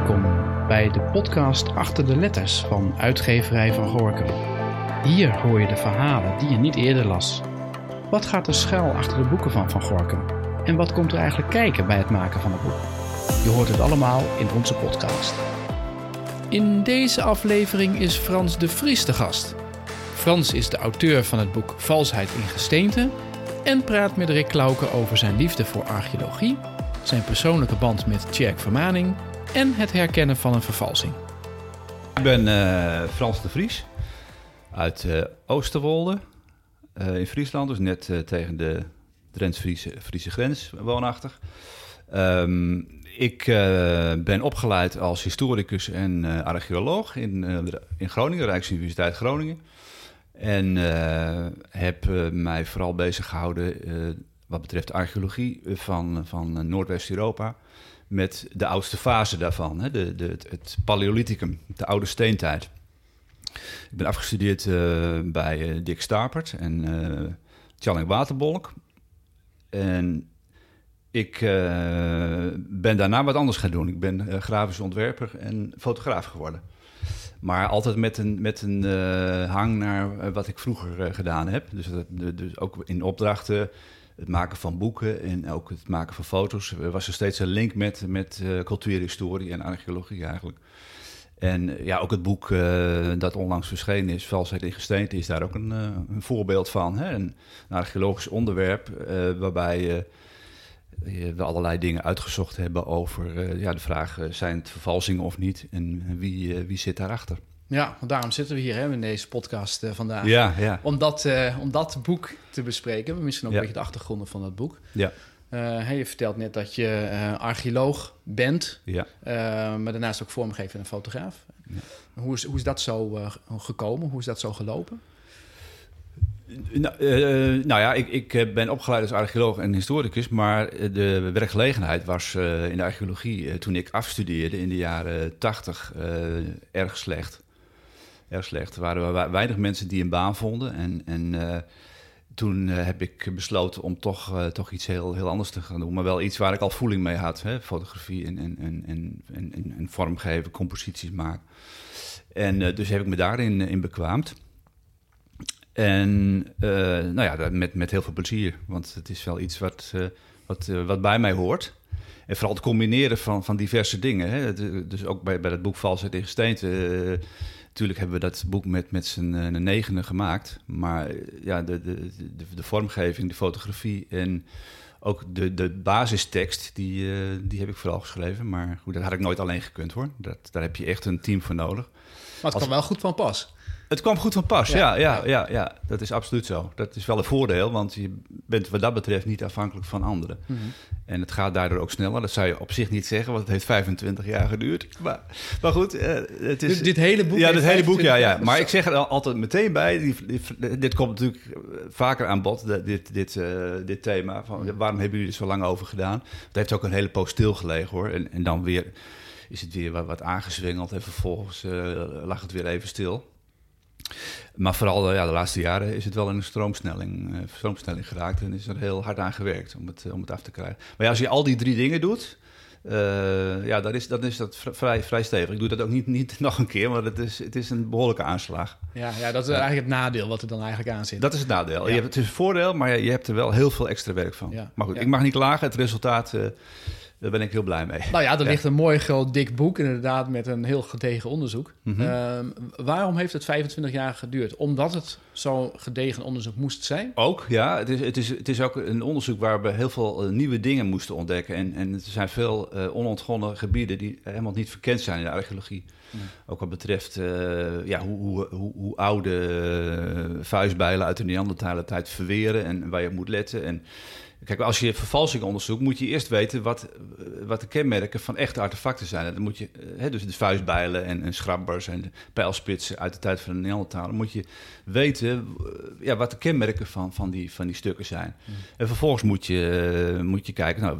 Welkom bij de podcast Achter de Letters van uitgeverij Van Gorkum. Hier hoor je de verhalen die je niet eerder las. Wat gaat er schuil achter de boeken van Van Gorkum? En wat komt er eigenlijk kijken bij het maken van het boek? Je hoort het allemaal in onze podcast. In deze aflevering is Frans de Vries de gast. Frans is de auteur van het boek Valsheid in Gesteente en praat met Rick Klauke over zijn liefde voor archeologie, zijn persoonlijke band met Tjerk Vermaning en het herkennen van een vervalsing. Ik ben eh, Frans de Vries uit uh, Oosterwolde uh, in Friesland, dus net tegen de Drents-Friese Friese grens woonachtig. Um, ik ben opgeleid als historicus en archeoloog in, in Groningen, Rijksuniversiteit Groningen. En heb mij vooral bezig gehouden wat betreft archeologie van, van Noordwest-Europa met de oudste fase daarvan, hè, de, de, het Paleolithicum, de oude steentijd. Ik ben afgestudeerd uh, bij uh, Dick Stapert en uh, Waterbolk. En ik ben daarna wat anders gaan doen. Ik ben grafisch ontwerper en fotograaf geworden. Maar altijd met een, met een hang naar wat ik vroeger gedaan heb. Dus, dat, dus ook in opdrachten het maken van boeken en ook het maken van foto's was er steeds een link met, met uh, cultuurhistorie en archeologie eigenlijk. En eh, ja, ook het boek dat onlangs verschenen is, Valsheid in Gesteente, is daar ook een, een voorbeeld van. Hè? Een, een archeologisch onderwerp waarbij we allerlei dingen uitgezocht hebben over ja, de vraag, zijn het vervalsingen of niet en wie, wie zit daarachter? Ja, want daarom zitten we hier hè, in deze podcast uh, vandaag. Ja, ja. Om, dat, uh, om dat boek te bespreken. Misschien ook ja. een beetje de achtergronden van dat boek. Ja. Uh, je vertelt net dat je archeoloog bent. Ja. maar daarnaast ook vormgever en fotograaf. Ja. Hoe, is, hoe is dat zo gekomen? Hoe is dat zo gelopen? Nou, nou, ja, ik, ik, ben opgeleid als archeoloog en historicus, maar de werkgelegenheid was in de archeologie toen ik afstudeerde in de jaren tachtig erg slecht erg slecht. Er waren weinig mensen die een baan vonden. En, en uh, toen uh, heb ik besloten om toch, uh, toch iets heel, heel anders te gaan doen. Maar wel iets waar ik al voeling mee had. Hè? Fotografie en, en, en, en, en, en vormgeven, composities maken. En dus heb ik me daarin in bekwaamd. En nou ja, met, met heel veel plezier. Want het is wel iets wat, wat, wat bij mij hoort. En vooral het combineren van, van diverse dingen. Hè? Dus ook bij, bij het boek Valsheid in Gesteente Natuurlijk hebben we dat boek met, met z'n uh, negenen gemaakt. Maar eh, ja, de, de, de, de, vormgeving, de fotografie en ook de, de basistekst, die, uh, die heb ik vooral geschreven. Maar goed, dat had ik nooit alleen gekund hoor. Dat, daar heb je echt een team voor nodig. Maar het kwam wel goed van pas. Het kwam goed van pas, ja. Ja, ja, ja, Dat is absoluut zo. Dat is wel een voordeel, want je bent wat dat betreft niet afhankelijk van anderen. Mm -hmm. En het gaat daardoor ook sneller. Dat zou je op zich niet zeggen, want het heeft 25 jaar geduurd. Maar, maar goed, uh, het is... Dit, dit, hele boek Ja, dit hele boek, ja, ja. Maar ik zeg er altijd meteen bij, die, die, dit komt natuurlijk vaker aan bod, dit, dit, uh, dit thema. Van, waarom hebben jullie er zo lang over gedaan? Het heeft ook een hele poos stilgelegen, hoor. En, en dan weer is het weer wat, wat aangezwengeld en vervolgens uh, lag het weer even stil. Maar vooral ja, de laatste jaren is het wel in een stroomsnelling, uh, stroomsnelling geraakt en is er heel hard aan gewerkt om het, om het af te krijgen. Maar ja, als je al die drie dingen doet, uh, ja, dan is, dan is dat vrij, vrij stevig. Ik doe dat ook niet, niet nog een keer, maar het is, het is een behoorlijke aanslag. Ja, ja dat is eigenlijk het nadeel wat er dan eigenlijk aan zit. Dat is het nadeel. Ja. Je hebt, het is een voordeel, maar je, je, hebt er wel heel veel extra werk van. Ja. Maar goed, ik mag niet klagen. Het resultaat... Uh, daar ben ik heel blij mee. Nou ja, er ligt een mooi groot dik boek, inderdaad, met een heel gedegen onderzoek. Mm -hmm. uh, waarom heeft het 25 jaar geduurd? Omdat het zo'n gedegen onderzoek moest zijn? Ook, ja. Het is, het is, het is ook een onderzoek waar we heel veel uh, nieuwe dingen moesten ontdekken. En, en er zijn veel uh, onontgonnen gebieden die helemaal niet verkend zijn in de archeologie. Mm. Ook wat betreft ja, hoe, hoe, hoe, hoe oude vuistbijlen uit de Neandertaler tijd verweren en waar je op moet letten. En Kijk, als je vervalsing onderzoekt, moet je eerst weten wat, wat de kenmerken van echte artefacten zijn. En dan moet je, hè, dus de vuistbijlen en, en schrabbers en pijlspitsen uit de tijd van de Neandertaler, moet je weten ja, wat de kenmerken van, van, die, van die stukken zijn. Mm. En vervolgens moet je, moet je kijken, nou,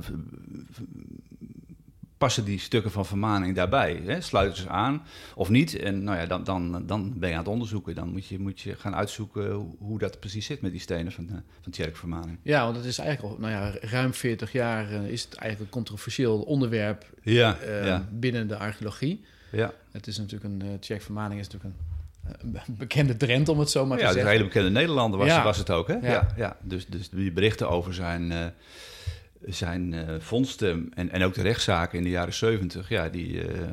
passen die stukken van vermaning daarbij? Hè? Sluiten ze aan of niet? En nou ja, dan, dan, dan ben je aan het onderzoeken. Dan moet je, moet je gaan uitzoeken hoe, dat precies zit met die stenen van, uh, van Tjerkvermaning. Ja, want het is eigenlijk al nou ja, ruim 40 jaar uh, is het eigenlijk een controversieel onderwerp ja, uh, ja. binnen de archeologie. Ja. Het is natuurlijk een, uh, Tjerkvermaning is natuurlijk een bekende Drent, om het zo maar ja, te zeggen. Ja, een hele bekende Nederlander was, Ja. was het ook, hè? Ja. Ja. Ja, Dus, dus die berichten over zijn, eh, zijn eh, vondsten en, en ook de rechtszaken in de jaren 70, ja, die, eh,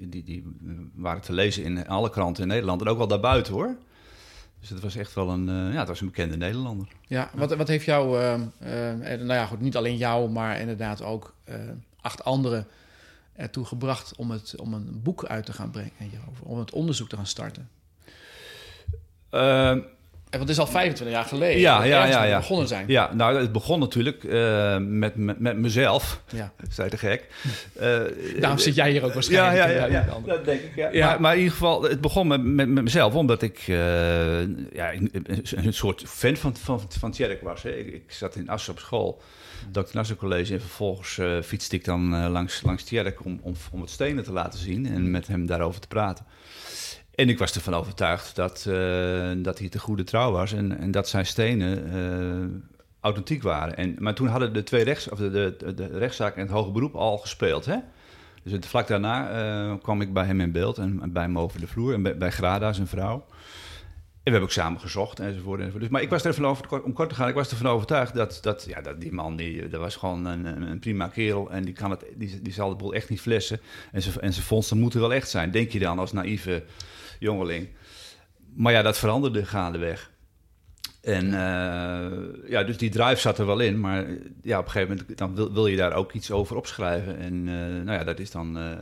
die, die waren te lezen in alle kranten in Nederland en ook wel daarbuiten, hoor. Dus het was echt wel een, eh, ja, het was een bekende Nederlander. Ja, wat, wat heeft jou, nou ja, goed, niet alleen jou, maar inderdaad ook acht anderen ertoe gebracht om, het, om een boek uit te gaan brengen hierover, om het onderzoek te gaan starten? Want het is al 25 jaar geleden. Ja, dat ja, ja, mee ja. begonnen zijn. ja, nou, het begon natuurlijk eh, met, met, met mezelf, Ja. zei te gek. Eh, Daarom zit jij hier ook waarschijnlijk. Ja, ja, ja, ja. dat denk ik. Ja. Ja. Maar, maar in ieder geval, het begon met, met, met mezelf, omdat ik eh, ja, een, een soort fan van, van, van Tjerk was. Hè. Ik, ik zat in Assen op school, Dr. Nassau College, en vervolgens eh, fietste ik dan eh, langs, langs Tjerk om, om, om het stenen te laten zien en met hem daarover te praten. En ik was ervan overtuigd dat, eh, dat hij te goede trouw was en, en dat zijn stenen eh, authentiek waren. En, maar toen hadden de twee rechts, of de, de, de rechtszaak en het hoge beroep al gespeeld. Hè? Dus het, vlak daarna eh, kwam ik bij hem in beeld en bij hem over de vloer en bij, Grada, zijn vrouw. En we hebben ook samen gezocht enzovoort. enzovoort. Dus, maar ik was ervan over, om kort te gaan, ik was ervan overtuigd dat, dat, ja, dat die man, die, dat was gewoon een, een, prima kerel. En die, kan het, die, die zal de boel echt niet flessen. En zijn en vondsten moeten wel echt zijn, denk je dan als naïeve jongeling. Maar ja, dat veranderde gaandeweg. En uh, ja, dus die drive zat er wel in. Maar ja, op een gegeven moment dan wil, wil je daar ook iets over opschrijven. En uh, nou ja, dat is dan uh,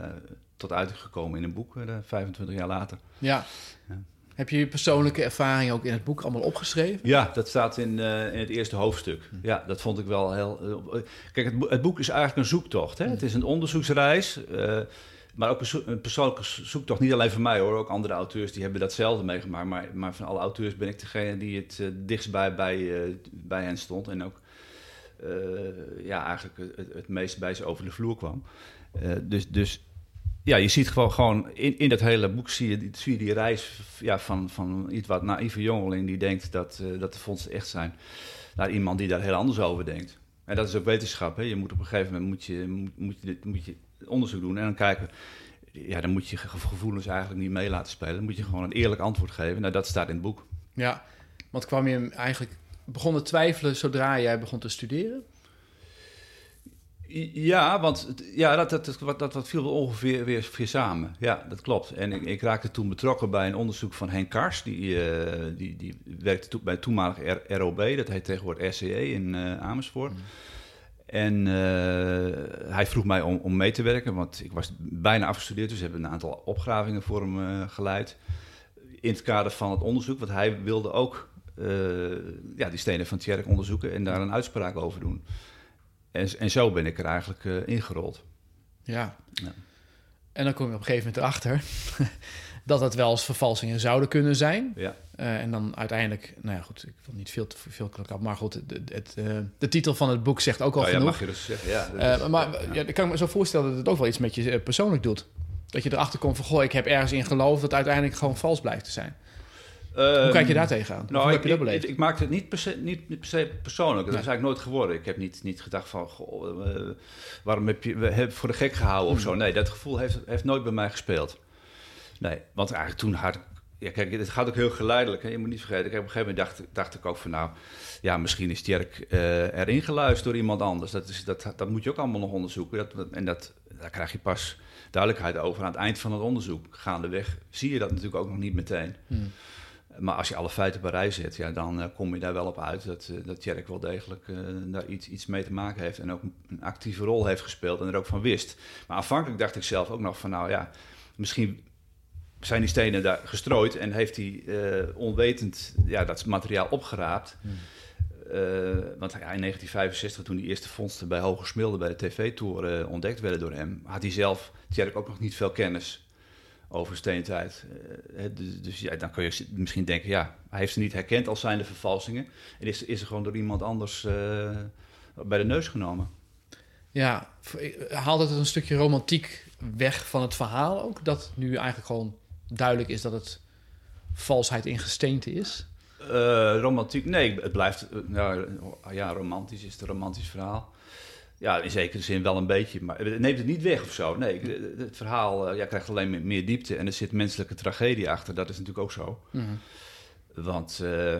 tot uitgekomen in een boek, 25 jaar later. Ja. ja. Heb je je persoonlijke ervaring ook in het boek allemaal opgeschreven? Ja, dat staat in, in het eerste hoofdstuk. Ja, dat vond ik wel heel... kijk, het, het, boek is eigenlijk een zoektocht. Hè? Het is een onderzoeksreis... Maar ook een persoonlijke zoektocht, niet alleen voor mij hoor, ook andere auteurs die hebben datzelfde meegemaakt. Maar, maar van alle auteurs ben ik degene die het uh, dichtst bij, bij, uh, bij hen stond. En ook uh, ja, eigenlijk het, het, meest bij ze over de vloer kwam. dus, dus ja, je ziet gewoon, gewoon in, in dat hele boek zie je, zie je die reis ja, van, van iets wat naïeve jongeling die denkt dat, dat de fondsen echt zijn. Naar iemand die daar heel anders over denkt. En dat is ook wetenschap. Hè? Je moet op een gegeven moment moet je, moet, moet je, moet je onderzoek doen en dan kijken. Ja, dan moet je gevoelens eigenlijk niet mee laten spelen. Dan moet je gewoon een eerlijk antwoord geven. Nou, dat staat in het boek. Ja, want kwam je eigenlijk begon te twijfelen zodra jij begon te studeren? Ja, want ja, dat, dat, dat, dat, dat viel ongeveer weer, weer samen. Ja, dat klopt. En ik, ik, raakte toen betrokken bij een onderzoek van Henk Kars. Die, uh, die, die werkte to, bij toenmalig ROB, dat heet tegenwoordig RCE in uh, Amersfoort. Mm. En uh, hij vroeg mij om, om mee te werken, want ik was bijna afgestudeerd. Dus hebben een aantal opgravingen voor hem uh, geleid. In het kader van het onderzoek, want hij wilde ook uh, ja, die stenen van Tjerk onderzoeken en daar een uitspraak over doen. En, en zo ben ik er eigenlijk ingerold. Ja. ja. En dan kom je op een gegeven moment erachter dat het wel eens vervalsingen zouden kunnen zijn. Ja. Uh, en dan uiteindelijk, nou ja, goed, ik wil niet veel te veel klap, maar goed, het, het, uh, de titel van het boek zegt ook al oh, ja, genoeg. mag je dus zeggen, ja. Uh, maar ja. ik kan me zo voorstellen dat het ook wel iets met je persoonlijk doet. Dat je erachter komt van, goh, ik heb ergens in geloofd dat uiteindelijk gewoon vals blijft te zijn. Hoe kijk je daar tegenaan? Nou, Hoe ik, heb je dat ik, beleefd? ik, ik maakte het niet per se, niet, niet per se persoonlijk. Dat Nee. is eigenlijk nooit geworden. Ik heb niet, niet gedacht van, goh, waarom heb je voor de gek gehouden of zo. Nee, dat gevoel heeft, heeft nooit bij mij gespeeld. Nee, want eigenlijk toen had ik... Ja, kijk, het gaat ook heel geleidelijk. Hè? Je moet niet vergeten. Ik heb op een gegeven moment dacht, dacht ik ook van... nou, ja, misschien is Tjerk uh, erin geluisterd door iemand anders. Dat, is, dat, dat moet je ook allemaal nog onderzoeken. Dat, en dat, daar krijg je pas duidelijkheid over aan het eind van het onderzoek. Gaandeweg zie je dat natuurlijk ook nog niet meteen. Hmm. Maar als je alle feiten een rij zet, ja, dan uh, kom je daar wel op uit dat, uh, dat Tjerk wel degelijk uh, daar iets, iets mee te maken heeft. En ook een, een, actieve rol heeft gespeeld en er ook van wist. Maar aanvankelijk dacht ik zelf ook nog van, nou ja, misschien zijn die stenen daar gestrooid en heeft hij onwetend ja, dat materiaal opgeraapt. Hmm. want ja, in 1965, toen die eerste vondsten bij Hoge Smilde bij de tv-toren ontdekt werden door hem, had hij zelf, Tjerk, ook nog niet veel kennis over steentijd. Uh, dus, dus ja, dan kun je misschien denken, ja, hij heeft ze niet herkend als zijnde vervalsingen. En is, is er gewoon door iemand anders bij de neus genomen. Ja, haalt het een stukje romantiek weg van het verhaal ook? Dat nu eigenlijk gewoon duidelijk is dat het valsheid in gesteente is? Uh, romantiek, nee, het blijft, nou, ja, romantisch is het een romantisch verhaal. Ja, in zekere zin wel een beetje, maar het neemt het niet weg of zo. Nee, het verhaal ja, krijgt alleen meer diepte en er zit menselijke tragedie achter. Dat is natuurlijk ook zo. Mhm. Want uh,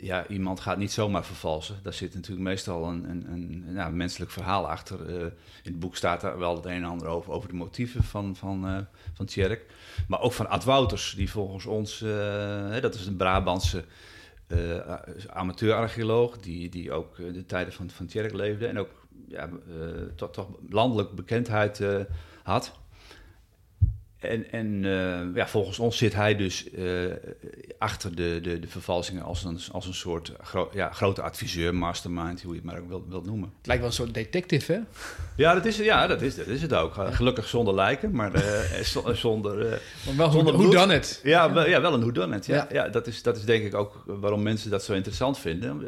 ja, iemand gaat niet zomaar vervalsen. Daar zit natuurlijk meestal een, een, een, menselijk verhaal achter. Uh, in het boek staat daar wel het een en ander over, over de motieven van, van, uh, van Tjerk. Maar ook van Ad Wouters, die volgens ons, uh, dat is een Brabantse amateurarcheoloog, die, die ook de tijden van, van Tjerk leefde en ook ja, toch, toch landelijk bekendheid had. En, en uh, ja, volgens ons zit hij dus uh, achter de, de, de vervalsingen als een, als een soort gro ja, grote adviseur, mastermind, hoe je het maar ook wilt, wilt noemen. Het lijkt wel een soort detective, hè? Ja, dat is, ja, dat is, dat is het ook. Gelukkig zonder lijken, maar uh, zonder... maar wel zonder hoe dan het. Ja, wel, ja, wel een hoe dan het. Ja. Ja. ja, dat, is, dat is denk ik ook waarom mensen dat zo interessant vinden.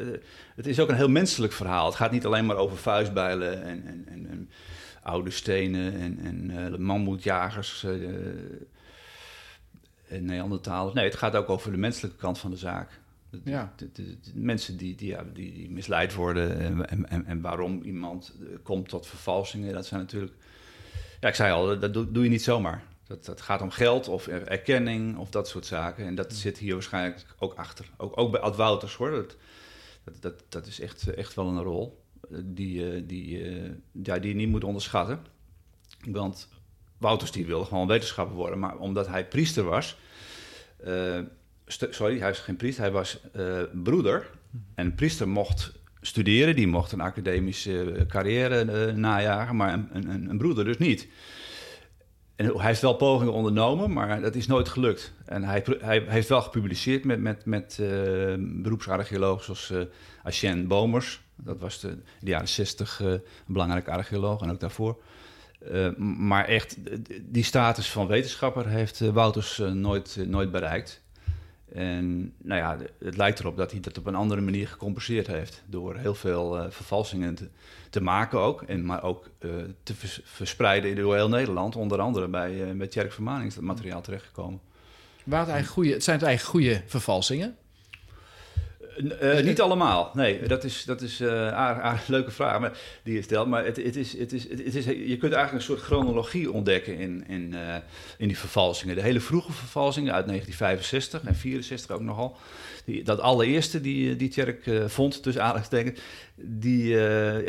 Het is ook een heel menselijk verhaal. Het gaat niet alleen maar over vuistbijlen en, en, en, en oude stenen en, en uh, mammoetjagers uh, en Neandertalers. Nee, het gaat ook over de menselijke kant van de zaak. De, ja. de, de, mensen die, die, ja, die, die, misleid worden en, en, en waarom iemand komt tot vervalsingen, dat zijn natuurlijk... Ja, ik zei al, dat doe, doe je niet zomaar. Dat, dat, gaat om geld of erkenning of dat soort zaken. En dat zit hier waarschijnlijk ook achter. Ook, ook bij Ad Wouters hoor. Dat, dat, dat, dat is echt, echt wel een rol die, eh, die, eh, ja, die je niet moet onderschatten. Want Wouters die wilde gewoon wetenschapper worden, maar omdat hij priester was... Eh, sorry, hij was geen priester, hij was broeder. En een priester mocht studeren, die mocht een academische carrière najagen, maar een, een, een, broeder dus niet. En hij heeft wel pogingen ondernomen, maar dat is nooit gelukt. En hij, hij heeft wel gepubliceerd met, met, met uh, beroepsarcheologen zoals uh, Bomers. Dat was de, in de jaren zestig uh, een belangrijke archeoloog en ook daarvoor. maar echt, die status van wetenschapper heeft Wouters nooit, nooit bereikt. En nou ja, het lijkt erop dat hij dat op een andere manier gecompenseerd heeft. Door heel veel uh, vervalsingen te, te, maken ook. En, maar ook uh, te verspreiden in heel Nederland. Onder andere bij, uh, bij Tjerk Vermaning is dat materiaal terechtgekomen. Waar het, eigenlijk goede, het zijn het eigenlijk goede vervalsingen? Uh, niet allemaal. Nee, dat is, dat is uh, een leuke vraag maar, die je stelt. Maar het, het is, het is, het is, je kunt eigenlijk een soort chronologie ontdekken in, in, uh, in die vervalsingen. De hele vroege vervalsingen uit 1965 en 64 ook nogal. Die, dat allereerste die, die Tjerk vond, tussen aanhalingstekens, die,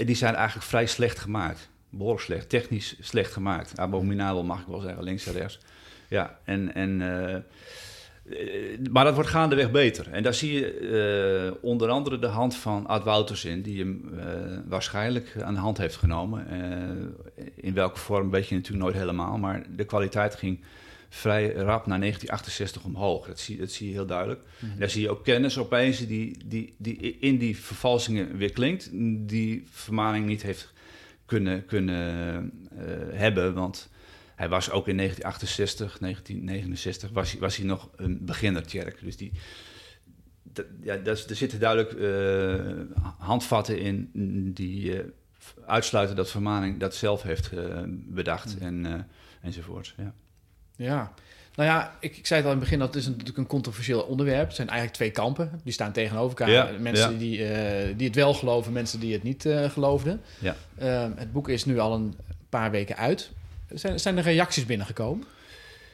die zijn eigenlijk vrij slecht gemaakt. Behoorlijk slecht, technisch slecht gemaakt. Abominabel mag ik wel zeggen, links en rechts. Ja, en... en eh, maar dat wordt gaandeweg beter. En daar zie je uh, onder andere de hand van Ad Wouters in, die hem uh, waarschijnlijk aan de hand heeft genomen. Uh, in welke vorm weet je natuurlijk nooit helemaal, maar de kwaliteit ging vrij rap naar 1968 omhoog. Dat zie, dat zie je heel duidelijk. Mm -hmm. Daar zie je ook kennis opeens die, die, die in die vervalsingen weer klinkt, die vermaning niet heeft kunnen, kunnen hebben, want hij was ook in 1968, 1969 was hij, was hij nog een beginner Tjerk. Dus die, ja, er zitten duidelijk uh, handvatten in die uh, uitsluiten dat Vermaning dat zelf heeft uh, bedacht en, enzovoort. Ja. ja, nou ja, ik, ik, zei het al in het begin, dat is natuurlijk een controversieel onderwerp. Het zijn eigenlijk twee kampen, die staan tegenover elkaar. Ja, mensen ja. Die, die het wel geloven, mensen die het niet geloofden. Ja. het boek is nu al een paar weken uit. Zijn, zijn er reacties binnengekomen?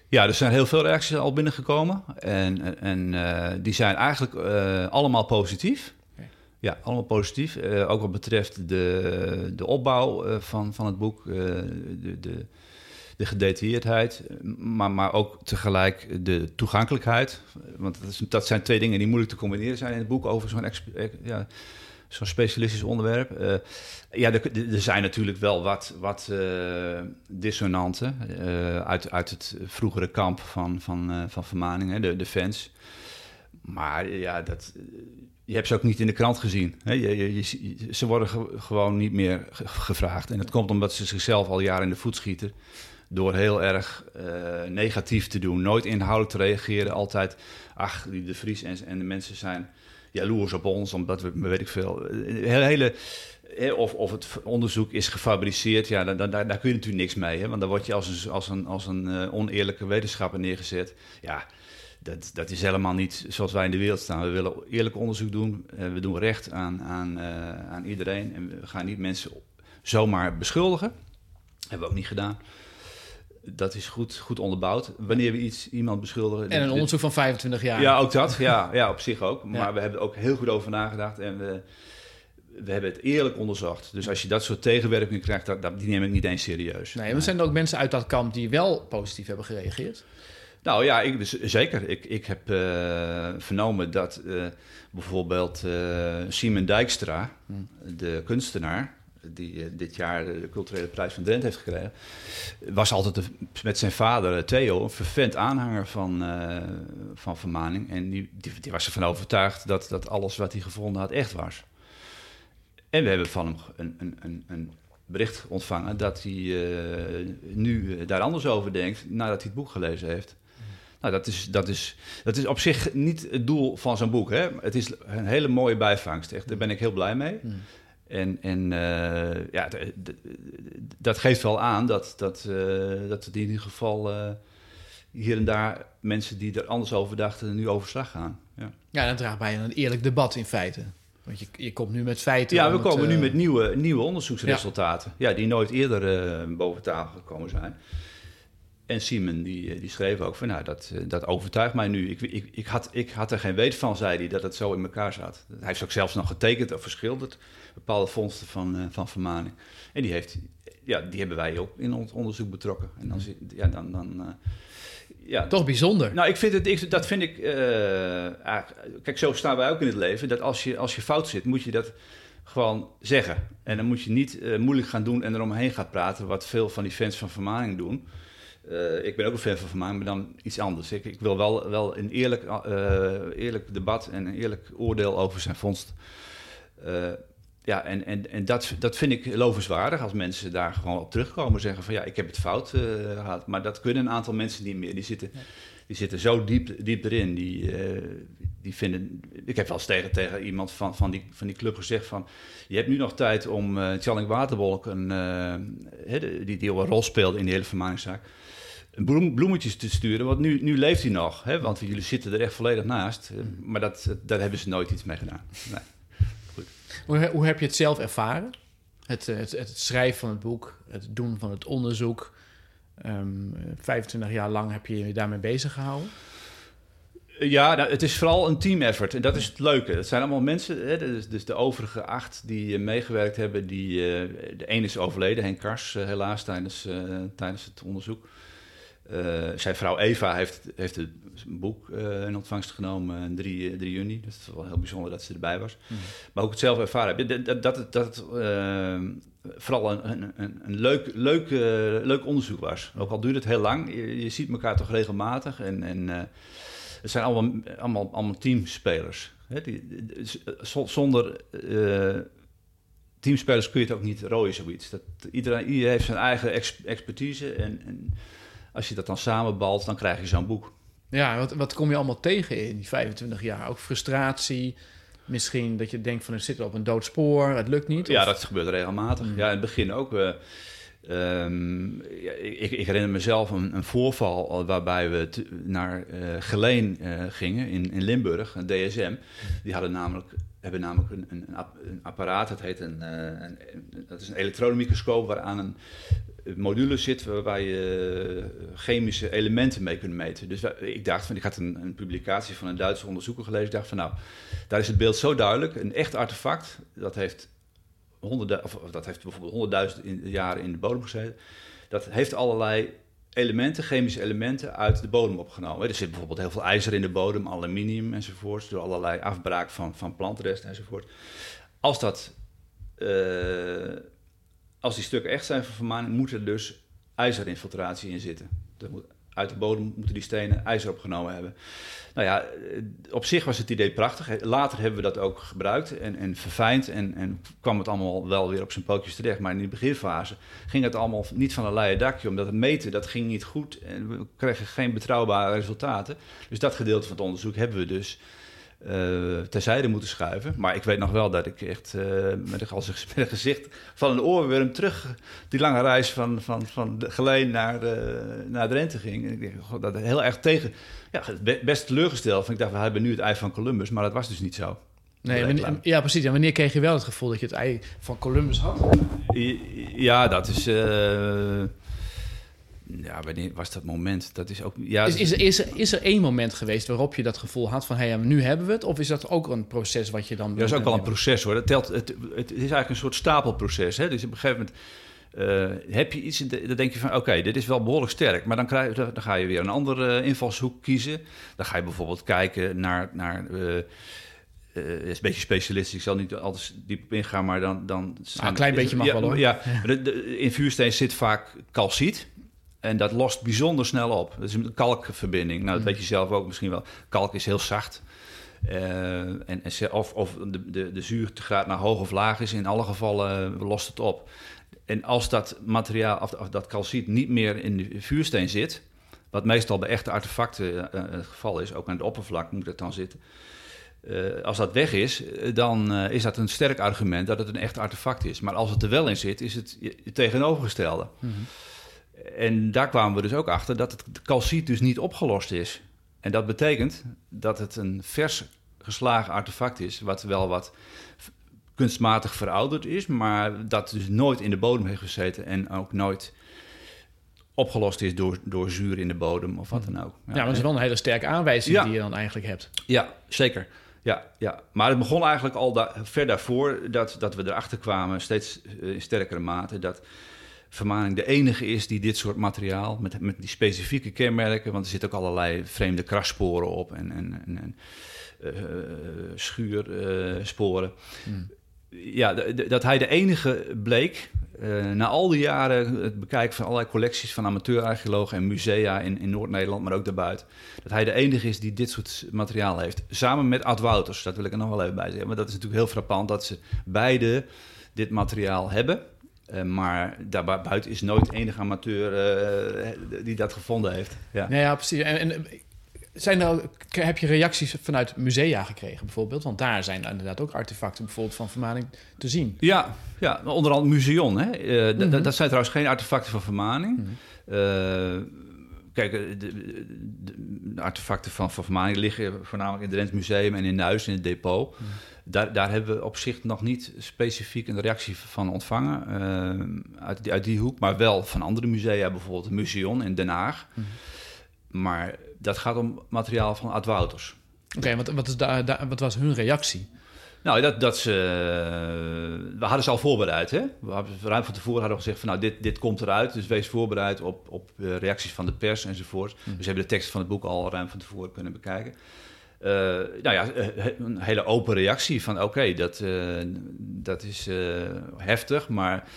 Ja, er zijn heel veel reacties al binnengekomen. En, en uh, die zijn eigenlijk uh, allemaal positief. Okay. Ja, allemaal positief. Uh, ook wat betreft de, de opbouw van, van het boek, de, de, de gedetailleerdheid, maar, maar ook tegelijk de toegankelijkheid. Want dat, is, dat, zijn twee dingen die moeilijk te combineren zijn in het boek over zo'n ja, zo'n specialistisch onderwerp. Uh, ja, er, zijn natuurlijk wel wat, wat uh, dissonanten uh, uit, uit het vroegere kamp van, van, van Vermaningen, de, de fans. Maar ja, dat, je hebt ze ook niet in de krant gezien. Hè? Je, ze worden ge, gewoon niet meer gevraagd. En dat komt omdat ze zichzelf al jaren in de voet schieten. Door heel erg negatief te doen. Nooit inhoudelijk te reageren. Altijd, ach, de Vries en, en de mensen zijn jaloers op ons, omdat we, weet ik veel. Hele, hele of, of het onderzoek is gefabriceerd, ja, dan, dan, daar, kun je natuurlijk niks mee. Hè? Want dan word je als een, als een, als een oneerlijke wetenschapper neergezet. Ja, dat, dat is helemaal niet zoals wij in de wereld staan. We willen eerlijk onderzoek doen. we doen recht aan, aan, aan iedereen. En we gaan niet mensen zomaar beschuldigen. Hebben we ook niet gedaan dat is goed, goed onderbouwd. Wanneer we iets, iemand beschuldigen... En een onderzoek van 25 jaar. Ja, ook dat. Ja, ja op zich ook. Maar we hebben er ook heel goed over nagedacht. En we, we hebben het eerlijk onderzocht. Dus als je dat soort tegenwerking krijgt, dat, die neem ik niet eens serieus. Nee, er zijn ook mensen uit dat kamp die wel positief hebben gereageerd. Nou ja, ik, dus, zeker. Ik, ik heb uh, vernomen dat uh, bijvoorbeeld uh, Simon Dijkstra, hmm. de kunstenaar, die eh, dit jaar de culturele prijs van Drenthe heeft gekregen, was altijd met zijn vader eh, Theo een vervent aanhanger van, uh, van vermaning. En die, die, was ervan overtuigd dat, dat alles wat hij gevonden had echt was. En we hebben van hem een, een, een, een bericht ontvangen dat hij nu daar anders over denkt nadat hij het boek gelezen heeft. Nou, dat is, dat, is, dat is op zich niet het doel van zo'n boek. Hè? Het is een hele mooie bijvangst. Echt, daar ben ik heel blij mee. Mm. En, en uh, ja, dat geeft wel aan dat, dat, uh, dat in ieder geval uh, hier en daar mensen die er anders over dachten nu overslag gaan. Ja, ja dat draagt bij een eerlijk debat in feite. Want je, je komt nu met feiten. Ja, we komen nu met nieuwe, nieuwe onderzoeksresultaten. Ja. ja die nooit eerder boven tafel gekomen zijn. En Simon die, eh, die schreef ook van, nou, dat, eh, dat overtuigt mij nu. Ik, ik, ik, had, ik had er geen weet van, zei hij, dat het zo in elkaar zat. Hij heeft ook zelfs nog getekend of verschilderd, bepaalde vondsten van, uh, van vermaning. En die, heeft, ja, die hebben wij ook in ons onderzoek betrokken. En dan, ja, dan, dan uh, ja. Toch bijzonder. Nou, ik vind het, ik, dat vind ik, uh, kijk, zo staan wij ook in het leven, dat als je, als je fout zit, moet je dat gewoon zeggen. En dan moet je niet moeilijk gaan doen en eromheen gaan praten, wat veel van die fans van vermaning doen. Uh, ik ben ook een fan van vermaak, maar dan iets anders. Ik, ik wil wel, wel een eerlijk, eerlijk debat en een eerlijk oordeel over zijn vondst. Ja, en, en, en dat, dat vind ik lovenswaardig als mensen daar gewoon op terugkomen en zeggen van ja, ik heb het fout gehad. Maar dat kunnen een aantal mensen niet meer. Die zitten, die zitten zo diep, diep erin. Die, die vinden. Ik heb wel eens tegen, tegen iemand van, van, die, van die club gezegd van. Je hebt nu nog tijd om uh, Tjalling Waterwolk, een, uh, die, die een rol speelde in die hele vermaningszaak bloem, bloemetjes te sturen. Want nu, nu leeft hij nog, hè? want jullie zitten er echt volledig naast. Mm. Maar dat, daar hebben ze nooit iets mee gedaan. Nee. Hoe, hoe heb je het zelf ervaren? Het, het, het, schrijven van het boek, het doen van het onderzoek. Um, ehm, 25 jaar lang heb je je daarmee bezig gehouden? Ja, nou, het is vooral een team effort. En dat is het leuke. Het zijn allemaal mensen, hè, dus, dus de overige acht die uh, meegewerkt hebben. Die, uh, de een is overleden, Henk Kars, helaas, tijdens, tijdens het onderzoek. Uh, zijn vrouw Eva heeft, heeft het boek uh, in ontvangst genomen 3, 3 juni. Dat is wel heel bijzonder dat ze erbij was. Mm. Maar ook het zelf ervaren heb. Dat, dat, dat het uh, vooral een, een, een, leuk, leuk, leuk onderzoek was. Ook al duurt het heel lang. Je, je ziet elkaar toch regelmatig. En, en het zijn allemaal, allemaal, allemaal teamspelers. Hè? Die, zonder teamspelers kun je het ook niet rooien, zoiets. Dat, iedereen, iedereen heeft zijn eigen expertise en, en als je dat dan samenbalt, dan krijg je zo'n boek. Ja, wat, wat kom je allemaal tegen in die 25 jaar? Ook frustratie, misschien dat je denkt van er zit op een dood spoor, het lukt niet? Ja, dat gebeurt regelmatig. Mm. Ja, in het begin ook. Uh, ja, ik, ik, herinner mezelf een, een, voorval waarbij we naar uh, Geleen uh, gingen in, in Limburg, een DSM. Die hadden namelijk hebben namelijk een, een, apparaat, dat heet een, een, dat is een elektronenmicroscoop waaraan een module zit waarbij je eh, chemische elementen mee kunt meten. Dus ik dacht van, ik had een, een, publicatie van een Duitse onderzoeker gelezen. Ik dacht van, nou, daar is het beeld zo duidelijk. Een echt artefact, dat heeft, honderden, of dat heeft bijvoorbeeld honderdduizend jaren in de bodem gezeten. Dat heeft allerlei elementen, chemische elementen, uit de bodem opgenomen. Er zit bijvoorbeeld heel veel ijzer in de bodem, aluminium enzovoort, door allerlei afbraak van, van plantresten enzovoort. Als dat... Uh, als die stukken echt zijn van vermaning, moet er dus ijzerinfiltratie in zitten. Moet, uit de bodem moeten die stenen ijzer opgenomen hebben. Nou ja, eh, op zich was het idee prachtig. Later hebben we dat ook gebruikt en, en verfijnd en, en kwam het allemaal wel weer op zijn pootjes terecht. Maar in die beginfase ging het allemaal niet van een leien dakje, omdat het meten dat ging niet goed en we kregen geen betrouwbare resultaten. Dus dat gedeelte van het onderzoek hebben we dus uh, terzijde moeten schuiven. Maar ik weet nog wel dat ik echt uh, met, een, met een gezicht van een oorworm terug die lange reis van, van, van Geleen naar, de, naar Drenthe ging. En ik denk dat heel erg tegen, ja, best teleurgesteld. Want ik dacht, we hebben nu het ei van Columbus, maar dat was dus niet zo. Nee, wanneer, ja, precies. En wanneer kreeg je wel het gevoel dat je het ei van Columbus had? Ja, dat is. Uh, ja, wanneer was dat moment? Dat is ook. Ja, is, is, er, is, er, is er één moment geweest waarop je dat gevoel had van hé, hey, nu hebben we het? Of is dat ook een proces wat je dan. Ja, dat is ook wel een proces hoor. Dat telt, het, het, is eigenlijk een soort stapelproces. Hè? Dus op een gegeven moment. Uh, heb je iets, dan denk je van oké, dit is wel behoorlijk sterk, maar dan, krijg, dan ga je weer een andere invalshoek kiezen. Dan ga je bijvoorbeeld kijken naar, naar uh, uh, is een beetje specialistisch. Ik zal niet altijd diep op ingaan, maar dan... dan ah, een klein beetje mag ja, wel hoor. Ja, ja. in vuursteen zit vaak calciet. En dat lost bijzonder snel op. Dat is een kalkverbinding. Nou, dat mm. weet je zelf ook misschien wel. Kalk is heel zacht. Uh, en, en, of of de, de, de zuurtegraad naar hoog of laag is, in alle gevallen uh, lost het op. En als dat materiaal, of, of, dat calciet niet meer in de vuursteen zit, wat meestal bij echte artefacten uh, het geval is, ook aan het oppervlak moet het dan zitten. als dat weg is, dan is dat een sterk argument dat het een echt artefact is. Maar als het er wel in zit, is het het tegenovergestelde. Mm -hmm. En daar kwamen we dus ook achter dat het calciet dus niet opgelost is. En dat betekent dat het een vers geslagen artefact is, wat wel wat kunstmatig verouderd is, maar dat dus nooit in de bodem heeft gezeten en ook nooit opgelost is door, door zuur in de bodem of wat dan ook. Ja, maar dat is wel een hele sterke aanwijzing die je dan eigenlijk hebt. Ja, zeker. Ja, ja, maar het begon eigenlijk al da ver daarvoor dat, dat we erachter kwamen, steeds uh, in sterkere mate, dat vermaning de enige is die dit soort materiaal, met, met die specifieke kenmerken, want er zitten ook allerlei vreemde krassporen op en, en, en, uh, schuursporen. Hmm. Ja, dat hij de enige bleek, uh, na al die jaren het bekijken van allerlei collecties van amateurarcheologen en musea in, in Noord-Nederland, maar ook daarbuiten, dat hij de enige is die dit soort materiaal heeft. Samen met Ad Wouters, dat wil ik er nog wel even bij zeggen. Maar dat is natuurlijk heel frappant dat ze beide dit materiaal hebben. Uh, maar daarbuiten is nooit enige amateur uh, die dat gevonden heeft. Ja, nee, ja precies. En, en zijn er, heb je reacties vanuit musea gekregen bijvoorbeeld? Want daar zijn inderdaad ook artefacten bijvoorbeeld van vermaning te zien. Ja, ja onder andere Museon. Hè? Uh, mm -hmm. Dat zijn trouwens geen artefacten van vermaning. Mm -hmm. kijk, de, de, de, artefacten van, van vermaning liggen voornamelijk in het Drents Museum en in Nuis in het depot. Mm -hmm daar, daar hebben we op zich nog niet specifiek een reactie van ontvangen uh, uit, die, uit die hoek, maar wel van andere musea, bijvoorbeeld het Museum in Den Haag. Mhm. Maar dat gaat om materiaal van Ad Wouters. Oké, wat, wat, is daar, wat was hun reactie? Nou, dat, dat ze, we hadden ze al voorbereid. Hè? We hadden, ruim van tevoren hadden we gezegd van nou, dit, dit komt eruit. Dus wees voorbereid op, op reacties van de pers enzovoort. Mm. Dus we hebben de tekst van het boek al ruim van tevoren kunnen bekijken. Uh, nou ja, eh, een hele open reactie van oké, dat, uh, dat is uh, heftig, maar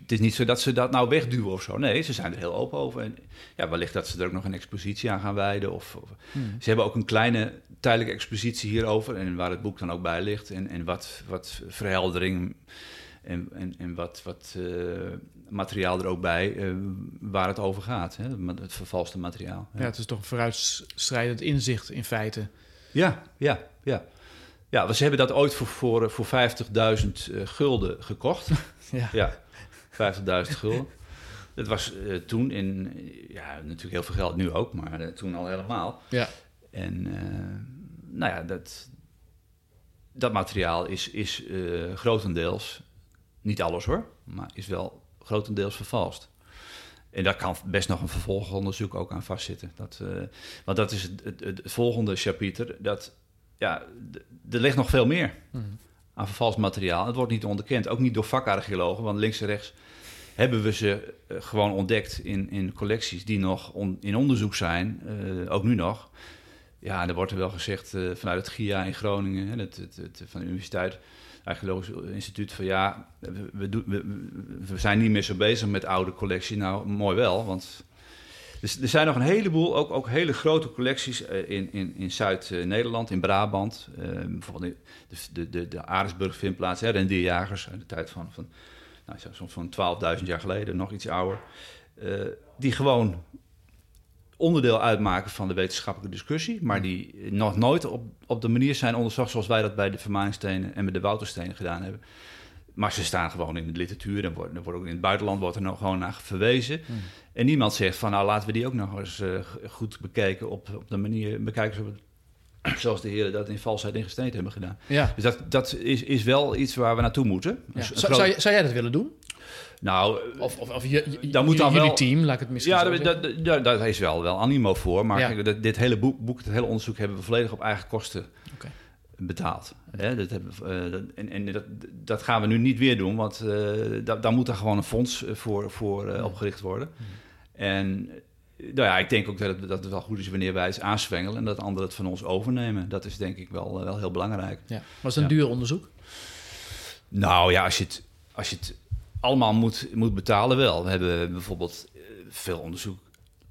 het is niet zo dat ze dat nou wegduwen of zo. Nee, ze zijn er heel open over. En ja, wellicht dat ze er ook nog een expositie aan gaan wijden. Of, of hmm. Ze hebben ook een kleine tijdelijke expositie hierover en waar het boek dan ook bij ligt. En, en wat, wat verheldering en, en, en wat, wat uh, materiaal er ook bij uh, waar het over gaat. Hè? Het vervalste materiaal. Ja. ja. het is toch een vooruitstrijdend inzicht in feite. Ja, ja, ja. Ja, ze hebben dat ooit voor, voor, voor 50.000 uh, gulden gekocht. ja. ja 50.000 gulden. Dat was toen in, ja, natuurlijk heel veel geld, nu ook, maar toen al helemaal. Ja. En nou ja, dat, dat materiaal is, is grotendeels niet alles hoor, maar is wel grotendeels vervalst. En daar kan best nog een vervolgonderzoek ook aan vastzitten. Dat, uh, want dat is het, het, het, volgende chapiter. Dat, ja, er ligt nog veel meer mm. aan vervalst materiaal. Het wordt niet onderkend, ook niet door vakarcheologen. Want links en rechts hebben we ze uh, gewoon ontdekt in, in collecties die nog on, in onderzoek zijn, uh, ook nu nog. Ja, er wordt er wel gezegd vanuit het GIA in Groningen, het, het, van de universiteit Archeologisch Instituut van ja, we, we, we, zijn niet meer zo bezig met oude collectie. Nou, mooi wel, want er zijn nog een heleboel, ook, ook hele grote collecties uh, in, in, in Zuid-Nederland, in Brabant. Uh, bijvoorbeeld de, de, de, de Aresburg vindplaats, hè, rendierjagers uit de tijd van, van nou, soms van 12.000 jaar geleden, nog iets ouder. Uh, die gewoon onderdeel uitmaken van de wetenschappelijke discussie, maar die nog nooit op, op de manier zijn onderzocht zoals wij dat bij de Vermaningstenen en met de Wouterstenen gedaan hebben. Maar ze staan gewoon in de literatuur en worden, wordt ook in het buitenland wordt er nog gewoon naar verwezen. Hmm. En niemand zegt van nou laten we die ook nog eens eh, goed bekijken op, op de manier bekijken zoals- zoals de heren dat in valsheid en gesteend hebben gedaan. Ja. Dus dat, dat is, is wel iets waar we naartoe moeten. Ja. Zou, groot- zou, jij- zou jij dat willen doen? Nou, Of, of, of je, je- Dan moet dan jullie wel- team, laat ik het misschien ja, zo daar, is wel, wel animo voor. Maar Ja. kijk, dit hele boek, boek, het hele onderzoek hebben we volledig op eigen kosten betaald. Hè, dat hebben, eh, dat, en en dat, dat gaan we nu niet weer doen, want eh da- daar moet er gewoon een fonds eh, voor, voor opgericht worden. En nou ja, ik denk ook dat het, dat het wel goed is wanneer wij het aanswengelen en dat anderen het van ons overnemen. Dat is denk ik wel, wel heel belangrijk. Ja. Was het een Ja. duur onderzoek? Nou ja, als je het, als je het allemaal moet, moet betalen, wel. We hebben bijvoorbeeld eh, veel onderzoek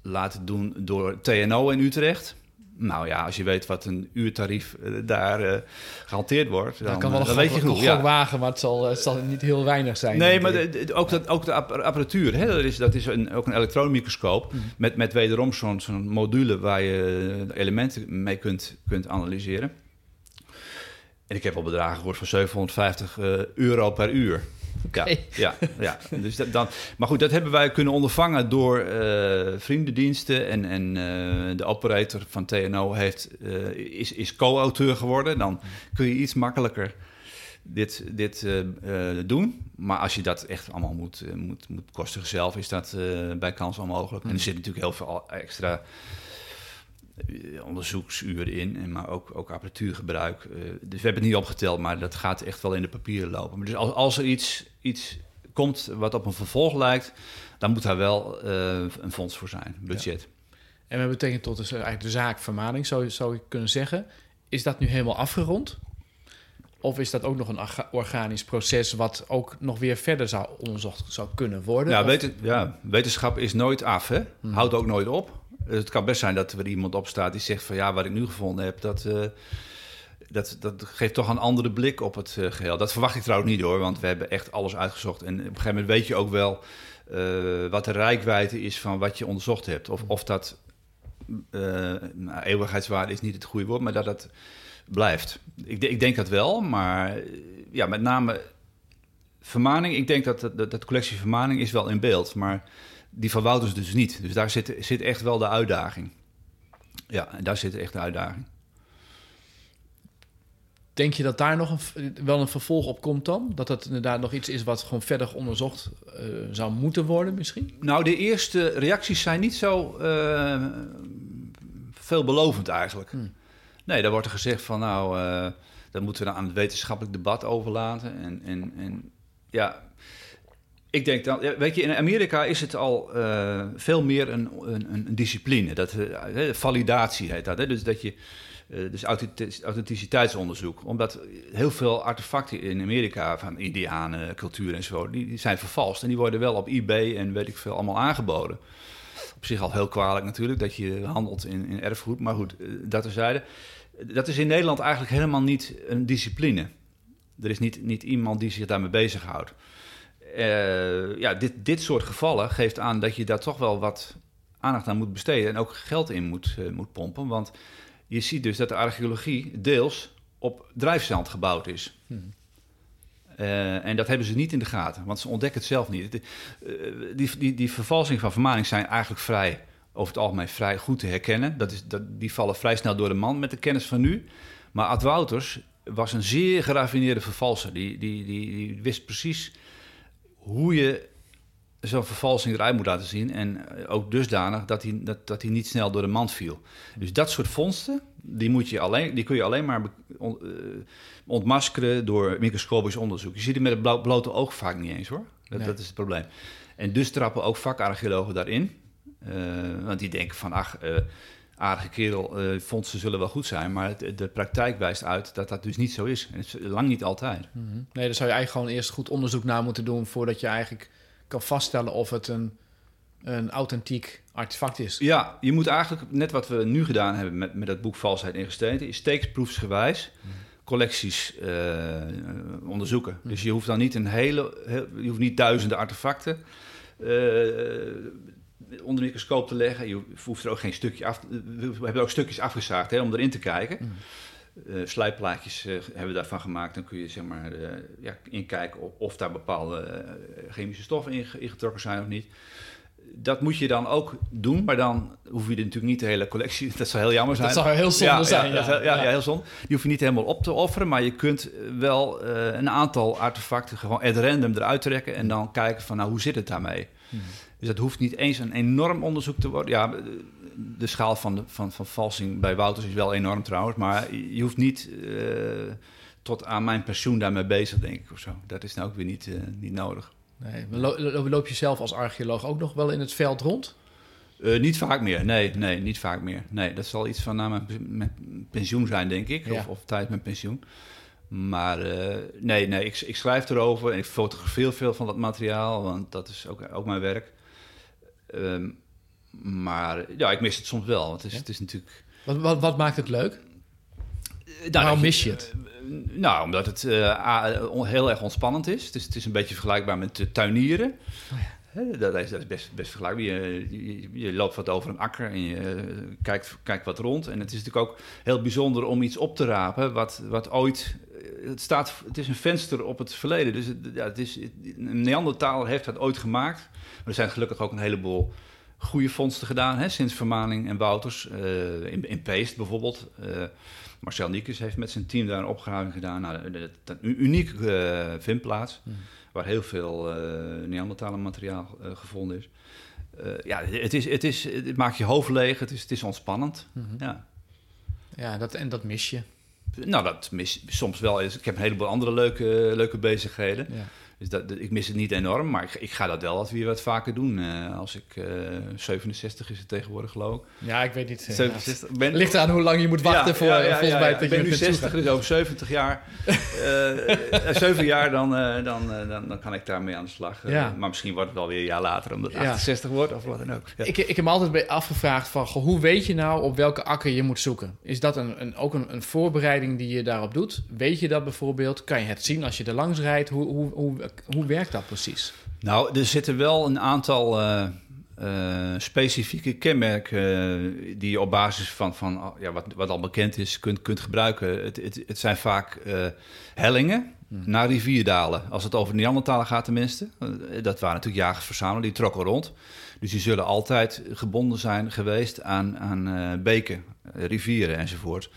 laten doen door TNO in Utrecht. Nou ja, als je weet wat een uurtarief eh, daar eh, gehanteerd wordt, dan, Dat kan wel een dan weet je genoeg. Ja. wagen, maar het zal, het zal niet heel weinig zijn. Nee, maar ik. de- de- ook, dat, ook de app- apparatuur, hè, dat is, dat is een, ook een elektronenmicroscoop Mhm. met, met wederom zo'n zo'n module waar je elementen mee kunt, kunt analyseren. En ik heb al bedragen gehoord van 750 eh, euro per uur. Ja, ja, ja. Dus dat, dan, maar goed, dat hebben wij kunnen ondervangen door eh, vriendendiensten. En, en eh, de operator van TNO heeft, eh, is, is co-auteur geworden. Dan kun je iets makkelijker dit, dit doen. Maar als je dat echt allemaal moet, moet, moet kosten zelf, is dat bij kans onmogelijk. En er zit natuurlijk heel veel extra onderzoeksuren in, en maar ook, ook apparatuurgebruik. Eh, dus we hebben het niet opgeteld, maar dat gaat echt wel in de papieren lopen. Maar dus als, als er iets, iets komt wat op een vervolg lijkt, dan moet daar wel eh, een fonds voor zijn, budget. En we betekent tot dus eigenlijk de zaak vermaning, zou, zou ik kunnen zeggen. Is dat nu helemaal afgerond? Of is dat ook nog een orga- organisch proces wat ook nog weer verder zou onderzocht zou kunnen worden? Ja, weten, ja, wetenschap is nooit af, hè? Houdt ook nooit op. Het kan best zijn dat er iemand opstaat die zegt van ja, wat ik nu gevonden heb, dat, eh, dat, dat geeft toch een andere blik op het eh, geheel. Dat verwacht ik trouwens niet hoor, want we hebben echt alles uitgezocht. En op een gegeven moment weet je ook wel eh, wat de rijkwijde is van wat je onderzocht hebt. Of, of dat nou, eeuwigheidswaarde is niet het goede woord, maar dat dat blijft. Ik, ik denk dat wel, maar ja, met name vermaning. Ik denk dat, dat collectie vermaning is wel in beeld, maar die van Wouters dus niet. Dus daar zit, zit echt wel de uitdaging. Ja, en daar zit echt de uitdaging. Denk je dat daar nog een, wel een vervolg op komt dan? Dat dat inderdaad nog iets is wat gewoon verder onderzocht eh, zou moeten worden misschien? Nou, de eerste reacties zijn niet zo eh, veelbelovend eigenlijk. Hmm. Nee, daar wordt er gezegd van nou, eh dat moeten we dan aan het wetenschappelijk debat overlaten. En, en, en ja, ik denk dan, ja, weet je, in Amerika is het al eh, veel meer een, een, een discipline. Dat, eh, validatie heet dat. Hè? Dus dat je. eh, dus authentici- authenticiteitsonderzoek. Omdat heel veel artefacten in Amerika van Indianen, cultuur en zo, die, zijn vervalst. En die worden wel op eBay en weet ik veel allemaal aangeboden. Op zich al heel kwalijk natuurlijk dat je handelt in, in erfgoed. Maar goed, eh, dat terzijde. Dat is in Nederland eigenlijk helemaal niet een discipline. Er is niet, niet iemand die zich daarmee bezighoudt. Eh ja, dit, dit soort gevallen geeft aan dat je daar toch wel wat aandacht aan moet besteden en ook geld in moet, eh, moet pompen. Want je ziet dus dat de archeologie deels op drijfzand gebouwd is. Eh, en dat hebben ze niet in de gaten, want ze ontdekken het zelf niet. Eh, die, die, die vervalsing van vermaning zijn eigenlijk vrij, over het algemeen vrij goed te herkennen. Dat is, dat, die vallen vrij snel door de man met de kennis van nu. Maar Ad Wouters was een zeer geraffineerde vervalser. Die, die, die, die wist precies hoe je zo'n vervalsing eruit moet laten zien. En eh, ook dusdanig dat hij, dat, dat hij niet snel door de mand viel. Dus dat soort vondsten, die, moet je alleen, die kun je alleen maar on- eh, ontmaskeren door microscopisch onderzoek. Je ziet het met het blote oog vaak niet eens hoor. Dat, Nee. dat is het probleem. En dus trappen ook vakarcheologen daarin. Eh, want die denken van, ach, aardige kerel, eh vondsten zullen wel goed zijn. Maar het- de praktijk wijst uit dat dat dus niet zo is. En het is lang niet altijd. Mhm. Nee, daar zou je eigenlijk gewoon eerst goed onderzoek naar moeten doen... voordat je eigenlijk kan vaststellen of het een, een authentiek artefact is. Ja, je moet eigenlijk, net wat we nu gedaan hebben met, met dat boek Valsheid in Gesteenten, is steeksproefsgewijs collecties eh, onderzoeken. Dus je hoeft dan niet een hele, heel- je hoeft niet duizenden artefacten eh, onder de microscoop te leggen. Je hoeft er ook geen stukje af... We hebben ook stukjes afgezaagd hè, om erin te kijken. Mm. Uh, slijpplaatjes uh, hebben we daarvan gemaakt. Dan kun je zeg maar, uh, ja, inkijken of, of daar bepaalde chemische stoffen in, ingetrokken zijn of niet dat moet je dan ook doen, maar dan hoef je natuurlijk niet de hele collectie. Dat zou heel jammer zijn. Dat zou heel zonde zijn. Ja, ja, ja, heel zonde. Die hoef je niet helemaal op te offeren, maar je kunt wel een aantal artefacten gewoon at random eruit trekken en dan kijken van nou hoe zit het daarmee. Hmm. Dus dat hoeft niet eens een enorm onderzoek te worden. Ja, de schaal van, de, van, van valsing bij Wouters is wel enorm trouwens, maar je hoeft niet uh, tot aan mijn pensioen daarmee bezig, denk ik of zo. Dat is nou ook weer niet, uh, niet nodig. Nee. Loop je zelf als archeoloog ook nog wel in het veld rond? Uh, niet vaak meer, nee, nee, niet vaak meer. Nee, dat zal iets van na mijn, pensioen zijn, denk ik, of, of tijd met pensioen. Maar uh, nee, nee ik, ik, schrijf erover en ik fotografeer veel van dat materiaal, want dat is ook, ook mijn werk. Uh, maar ja, ik mis het soms wel, want het is, ja? het is natuurlijk... Wat, wat, wat, maakt het leuk? Nou, Waarom mis je het? Nou, omdat het uh, heel erg ontspannend is. Het, is. het is een beetje vergelijkbaar met tuinieren. Oh ja. dat, is, dat is best, best vergelijkbaar. Je, je, je, loopt wat over een akker en je uh, kijkt, kijkt wat rond. En het is natuurlijk ook heel bijzonder om iets op te rapen wat, wat ooit... Eh, het, staat, het is een venster op het verleden. Dus het, ja, het is, een Neandertaler heeft dat ooit gemaakt. Maar er zijn gelukkig ook een heleboel goede vondsten gedaan... Hè, sinds Vermaning en Wouters. Uh, in, in Peest bijvoorbeeld... Marcel Niekes heeft met zijn team daar een opgraving gedaan. Nou, een unieke uh, vindplaats, waar heel veel Neandertalen materiaal gevonden is. ja, het, is, het, is, het maakt je hoofd leeg, het is, het is ontspannend. Mm -hmm. Ja, ja dat, en dat mis je. Nou, dat mis soms wel. Ik heb een heleboel andere leuke, leuke bezigheden. Ja. Dus dat, ik mis het niet enorm, maar ik, ik ga dat wel wat weer wat vaker doen. Uh, als ik uh, 67 is het tegenwoordig geloof Ja, ik weet niet. 67, ja. ben, Ligt eraan hoe lang je moet wachten ja, voor ja, volgens mij. ik ben nu 60, dus over 70 jaar. uh, 7 jaar dan, dan, dan, dan kan ik daarmee aan de slag. Maar misschien wordt het wel weer een jaar later, omdat het 68 wordt of wat dan ook. Ik, ik heb me altijd afgevraagd van, goh, hoe weet je nou op welke akker je moet zoeken? Is dat een, een, ook een, een voorbereiding die je daarop doet? Weet je dat bijvoorbeeld? Kan je het zien als je er langs rijdt? Hoe, hoe, hoe hoe werkt dat precies? Nou, er zitten wel een aantal uh, uh, specifieke kenmerken uh, die je op basis van, van ja, wat, wat al bekend is kunt, kunt gebruiken. Het, het, het zijn vaak hellingen hmm. naar rivierdalen. Als het over Neandertalen gaat tenminste. dat waren natuurlijk jagers-verzamelen, die trokken rond. Dus die zullen altijd gebonden zijn geweest aan, aan beken, rivieren enzovoort.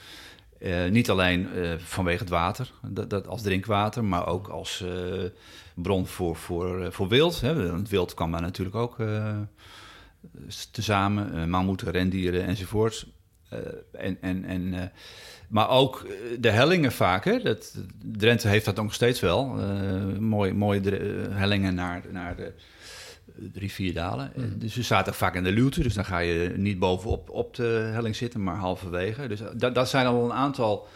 Uh, niet alleen uh, vanwege het water, dat, als drinkwater, maar ook als uh, bron voor, voor, voor wild. Hè. Het wild kwam daar natuurlijk ook tezamen, mammoeten, rendieren enzovoort. en, en, en, maar ook de hellingen vaak. Hè. Dat, Drenthe heeft dat nog steeds wel. mooie, mooie hellingen naar, naar de rivierdalen. Mm. Dus we zaten vaak in de luwte, dus dan ga je niet bovenop op de helling zitten, maar halverwege. Dus dat, dat zijn al een aantal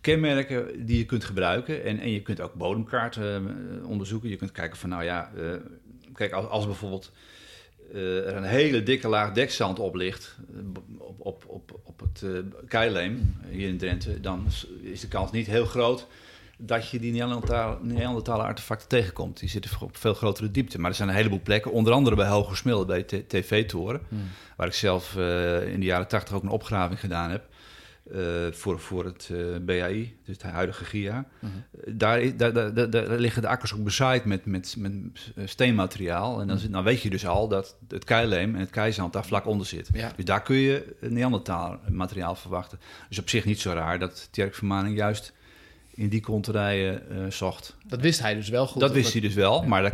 kenmerken die je kunt gebruiken. En, en je kunt ook bodemkaarten uh, onderzoeken. Je kunt kijken van, nou ja, uh, kijk, als, als bijvoorbeeld uh, er een hele dikke laag dekzand op ligt, op, op, op, op het uh, Keileem hier in Drenthe, dan is de kans niet heel groot dat je die Neandertale artefacten tegenkomt. Die zitten op veel grotere diepte. Maar er zijn een heleboel plekken, onder andere bij Hogesmilde, bij de TV-toren, hmm. waar ik zelf uh, in de jaren tachtig ook een opgraving gedaan heb. Uh, voor, voor het uh, BAI, dus het huidige GIA. Hmm. daar, daar, daar, daar, liggen de akkers ook bezaaid met, met, met steenmateriaal. En dan, hmm. dan weet je dus al dat het keileem en het keizand daar vlak onder zit. Ja. Dus daar kun je Neandertaal materiaal verwachten. Dus op zich niet zo raar dat Tjerk Vermaning juist in die konterijen uh, zocht. Dat wist hij dus wel goed. Dat wist hij dus wel, maar dat,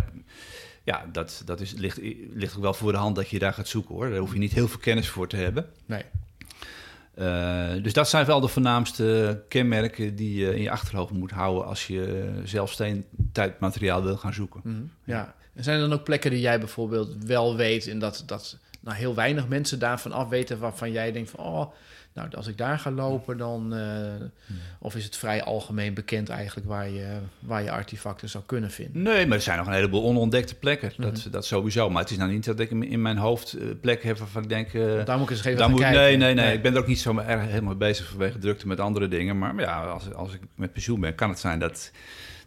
ja, dat, dat is, ligt, ligt ook wel voor de hand dat je daar gaat zoeken hoor. Daar hoef je niet heel veel kennis voor te hebben. Nee. Uh, dus dat zijn wel de voornaamste kenmerken die je in je achterhoofd moet houden als je zelf steentijdmateriaal wil gaan zoeken. Mm -hmm. Ja, en zijn er dan ook plekken die jij bijvoorbeeld wel weet en dat, dat nou, heel weinig mensen daarvan af weten waarvan jij denkt van oh, nou, als ik daar ga lopen, dan. Uh, Of is het vrij algemeen bekend eigenlijk waar je, waar je artefacten zou kunnen vinden? Nee, maar er zijn nog een heleboel onontdekte plekken. dat, mhm. dat sowieso. Maar het is nou niet dat ik in mijn hoofd uh, plekken heb waarvan ik denk. Uh, daar moet ik eens even moet, kijken. Nee, nee, nee, Ik ben er ook niet zo erg helemaal bezig vanwege drukte met andere dingen. Maar ja, als, als ik met pensioen ben, kan het zijn dat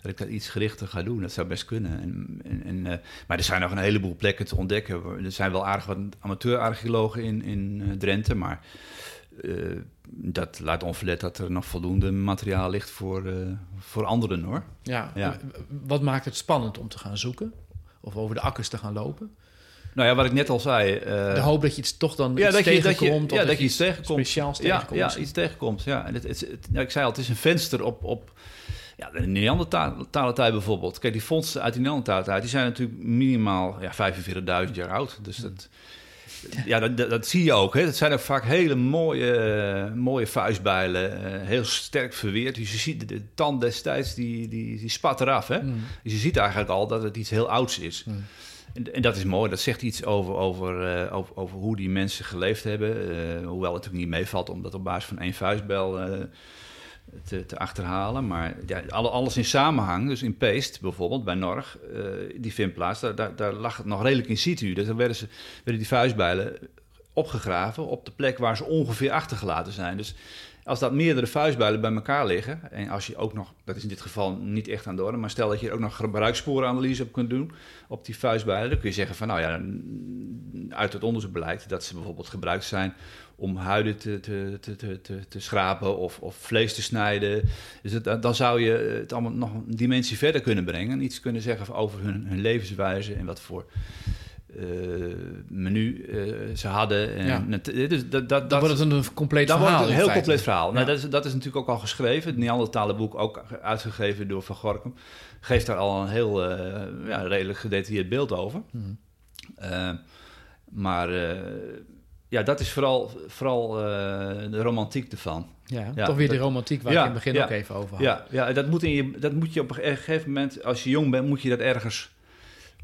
dat ik dat iets gerichter ga doen. Dat zou best kunnen. En, en, en, eh, maar er zijn nog een heleboel plekken te ontdekken. Er zijn wel aardig wat amateur-archeologen in, in Drenthe, maar uh, dat laat onverlet dat er nog voldoende materiaal ligt voor, voor anderen hoor. Ja. ja. Wat maakt het spannend om te gaan zoeken? Of over de akkers te gaan lopen? Nou ja, wat ik net al zei. de hoop dat je iets toch dan ja, iets dat tegenkomt. Je, ja, dat je iets tegenkomt. Speciaals tegenkomt. Ja, ja iets tegenkomt. Ja. En het, het, het, ja, ik zei al, het is een venster op, op ja, de Neandertaler bijvoorbeeld. Kijk, die vondsten uit die Neandertaler die zijn natuurlijk minimaal ja, 45.000 jaar oud. Dus dat, ja, dat, dat, zie je ook. Hè. Dat zijn ook vaak hele mooie, mooie vuistbijlen. Uh, heel sterk verweerd. Dus je ziet de, tand destijds, die, die, die spat eraf. Hè. Mm. Dus je ziet eigenlijk al dat het iets heel ouds is. Mm. En, en, dat is mooi. Dat zegt iets over, over, uh, over, over, hoe die mensen geleefd hebben. Uh, hoewel het natuurlijk niet meevalt om dat op basis van één vuistbijl te, te achterhalen. Maar ja, alles in samenhang, dus in Peest bijvoorbeeld, bij Norg, uh, die vindplaats, daar, daar, lag het nog redelijk in situ. Dus dan werden, ze, werden die vuistbijlen opgegraven op de plek waar ze ongeveer achtergelaten zijn. Dus als dat meerdere vuistbijlen bij elkaar liggen, en als je ook nog, dat is in dit geval niet echt aan de orde, maar stel dat je er ook nog gebruikssporenanalyse op kunt doen op die vuistbijlen, dan kun je zeggen van nou ja, uit het onderzoek blijkt dat ze bijvoorbeeld gebruikt zijn om huiden te, te, te, te, te schrapen of, of vlees te snijden. Dus het, dan zou je het allemaal nog een dimensie verder kunnen brengen. En iets kunnen zeggen over hun, hun levenswijze en wat voor uh, menu uh, ze hadden. En ja. dus dat, dat, dan wordt het een compleet dan verhaal. Wordt een heel compleet verhaal. Nou, dat, is, dat is natuurlijk ook al geschreven. Het Neandertalenboek, ook uitgegeven door Van Gorkum, geeft daar al een heel uh, ja, redelijk gedetailleerd beeld over. Hmm. maar ja, dat is vooral, vooral uh, de romantiek ervan. Ja, ja toch weer de romantiek waar ja, ik in het begin ook even over had. Ja, ja dat, moet in je, dat moet je op een gegeven moment, als je jong bent, moet je dat ergens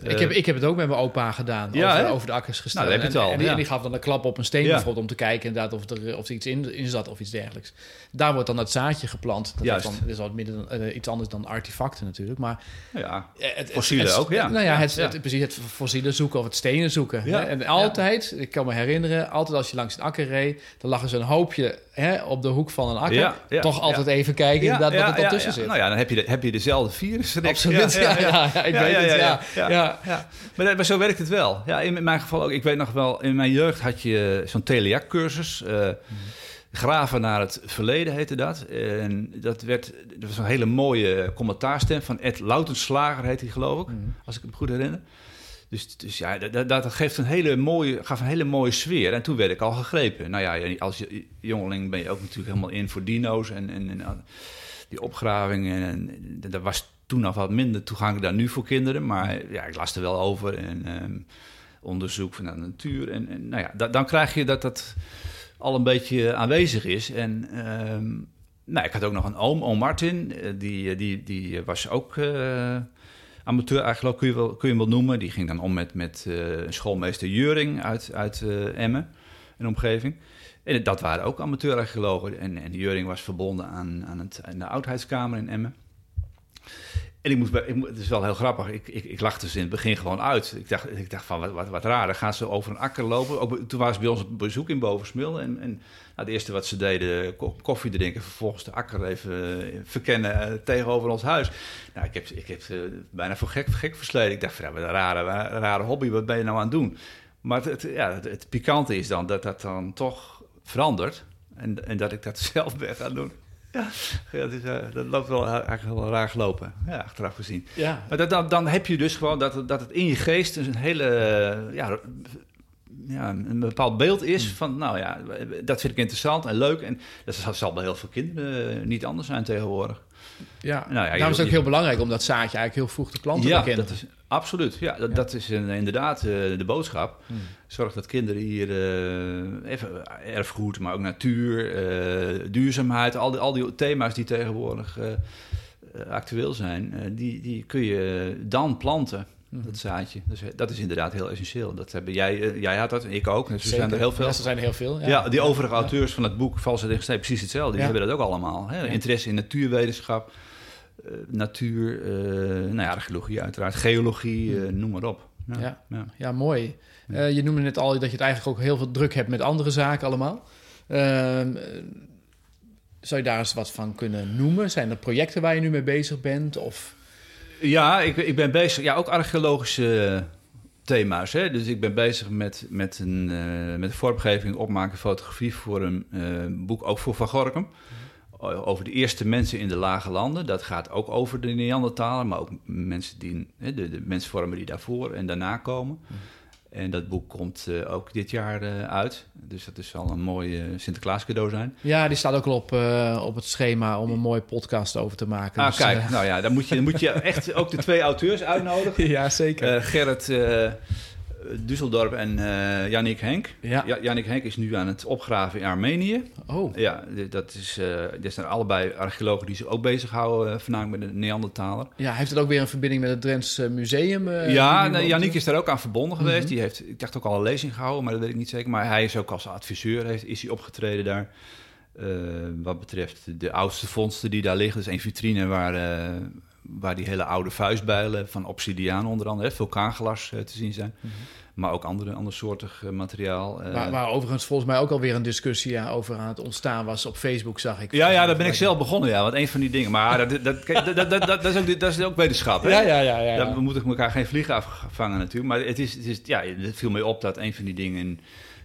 ik, heb, ik heb het ook met mijn opa gedaan, ja, over, over, de akkers gesteld. Nou, al, en, en, die, gaf dan een klap op een steen bijvoorbeeld... om te kijken inderdaad of er, of er iets in, in zat of iets dergelijks. Daar wordt dan het zaadje geplant. Dat is, dan, is al midden, uh, iets anders dan artefacten natuurlijk. Maar ja, het, fossielen ook, ja. Nou ja, het, het, precies het fossielen zoeken of het stenen zoeken. Hè? En altijd, ik kan me herinneren... altijd als je langs een akker reed... dan lag er zo'n hoopje hè, op de hoek van een akker. Toch altijd even kijken inderdaad wat er tussen zit. Nou ja, dan heb je, heb je dezelfde virus. Absoluut, ja, ja, ik weet het, ja ja. Maar, maar, zo werkt het wel. Ja, in mijn geval ook. Ik weet nog wel, in mijn jeugd had je zo'n Teleac-cursus. Uh, Graven naar het verleden heette dat. En dat, werd, dat was een hele mooie commentaarstem van Ed Lautenslager, heet hij geloof ik, mhm. als ik me goed herinner. Dus, dus ja, dat, dat, geeft een hele mooie, gaf een hele mooie sfeer. En toen werd ik al gegrepen. Nou ja, als jongeling ben je ook natuurlijk helemaal in voor dino's en, en, en die opgravingen. En, en dat was toen nog wat minder toegankelijk dan nu voor kinderen. Maar ja, ik las er wel over. En ehm, onderzoek van de natuur. En, en nou ja, dan krijg je dat dat al een beetje aanwezig is. En ehm, nou, ik had ook nog een oom, oom Martin. Eh, die, eh, die, die was ook uh, amateur, eigenlijk kun je, wel, kun je hem wel noemen. Die ging dan om met, met schoolmeester Juring uit, uit Emmen en omgeving. En dat waren ook amateurarcheologen. En, en Juring was verbonden aan, aan, het, aan de oudheidskamer in Emmen. En ik moest, het is wel heel grappig, ik, ik, ik lachte ze in het begin gewoon uit. Ik dacht, ik dacht van, wat, wat, wat raar, dan gaan ze over een akker lopen. Toen waren ze bij ons op bezoek in Bovensmil. En, en nou, het eerste wat ze deden, koffie drinken, vervolgens de akker even eh, verkennen uh, tegenover ons huis. Nou, ik heb, ik heb uh, bijna voor gek, gek versleden. Ik dacht van, ja, wat een rare, rare hobby, wat ben je nou aan het doen? Maar het, ja, het, het pikante is dan dat dat dan toch verandert. En, en dat ik dat zelf ben gaan doen. Ja, ja dat, uh, loopt wel eigenlijk wel raar gelopen, ja, achteraf gezien. Ja. Maar dat, dan, dan heb je dus gewoon dat, dat het in je geest een hele, ja, ja, een bepaald beeld is hmm. van, nou ja, dat vind ik interessant en leuk. En dat zal bij heel veel kinderen niet anders zijn tegenwoordig. Ja, nou ja daarom is het ook heel belangrijk om dat zaadje eigenlijk heel vroeg te planten ja, Dat is, absoluut, ja, dat, dat is inderdaad uh, de boodschap. Hmm. Zorg dat kinderen hier uh, even erfgoed, maar ook natuur, uh, duurzaamheid, al die, al die thema's die tegenwoordig actueel zijn, die, die kun je dan planten. Hmm. Dat zaadje. Dus dat is inderdaad heel essentieel. Dat hebben jij, jij had dat, ik ook. Dus er zijn er heel veel. Ja, er zijn er heel veel. Ja, ja die overige auteurs van het boek Valse Regenstee, precies hetzelfde. Die hebben dat ook allemaal. Hè? Interesse in natuurwetenschap, uh, natuur, uh, nou ja, archeologie uiteraard, geologie, uh, noem maar op. Ja, ja. ja. mooi. je noemde net al dat je het eigenlijk ook heel veel druk hebt met andere zaken allemaal. Ehm, zou je daar eens wat van kunnen noemen? Zijn er projecten waar je nu mee bezig bent? Of Ja, ik, ik ben bezig. Ja, ook archeologische thema's. Hè? Dus ik ben bezig met, met, een, uh, met vormgeving, opmaken, fotografie voor een uh, boek, ook voor Van Gorkum. Over de eerste mensen in de lage landen. Dat gaat ook over de Neandertaler, maar ook mensen die, hè, de, de mensvormen die daarvoor en daarna komen. En dat boek komt uh, ook dit jaar uh, uit. Dus dat zal een mooi uh, Sinterklaas cadeau zijn. Ja, die staat ook al op, op het schema om een mooie podcast over te maken. Ah, dus, kijk. nou ja, dan moet, je, dan moet je echt ook de twee auteurs uitnodigen. Ja, zeker. Gerrit Düsseldorp en uh, Yannick Henk. Ja. Yannick Henk is nu aan het opgraven in Armenië. Oh. Ja, dat, is, uh, dat zijn allebei archeologen die zich ook bezighouden, uh, voornamelijk met de Neandertaler. Ja, heeft het ook weer een verbinding met het Drents Museum? ja, nee, Yannick is daar ook aan verbonden geweest. Mm -hmm. Die heeft, ik dacht ook al een lezing gehouden, maar dat weet ik niet zeker. Maar hij is ook als adviseur, heeft, is hij opgetreden daar. wat betreft de oudste vondsten die daar liggen. Dus een vitrine waar waar die hele oude vuistbijlen van obsidiaan onder andere, hè, vulkaanglas uh, te zien zijn. Mm -hmm. Maar ook andere, andersoortig uh, materiaal. Uh, waar, waar, overigens volgens mij ook alweer een discussie ja, over aan het ontstaan was op Facebook, zag ik. Ja, ja daar ben ik zelf begonnen, ja. Want een van die dingen... Maar dat, dat, dat, dat, is, ook, dat is ook wetenschap, hè? Ja, ja, ja. ja, ja. we moeten elkaar geen vliegen afvangen natuurlijk. Maar het, is, het, is, ja, het viel mij op dat een van die dingen...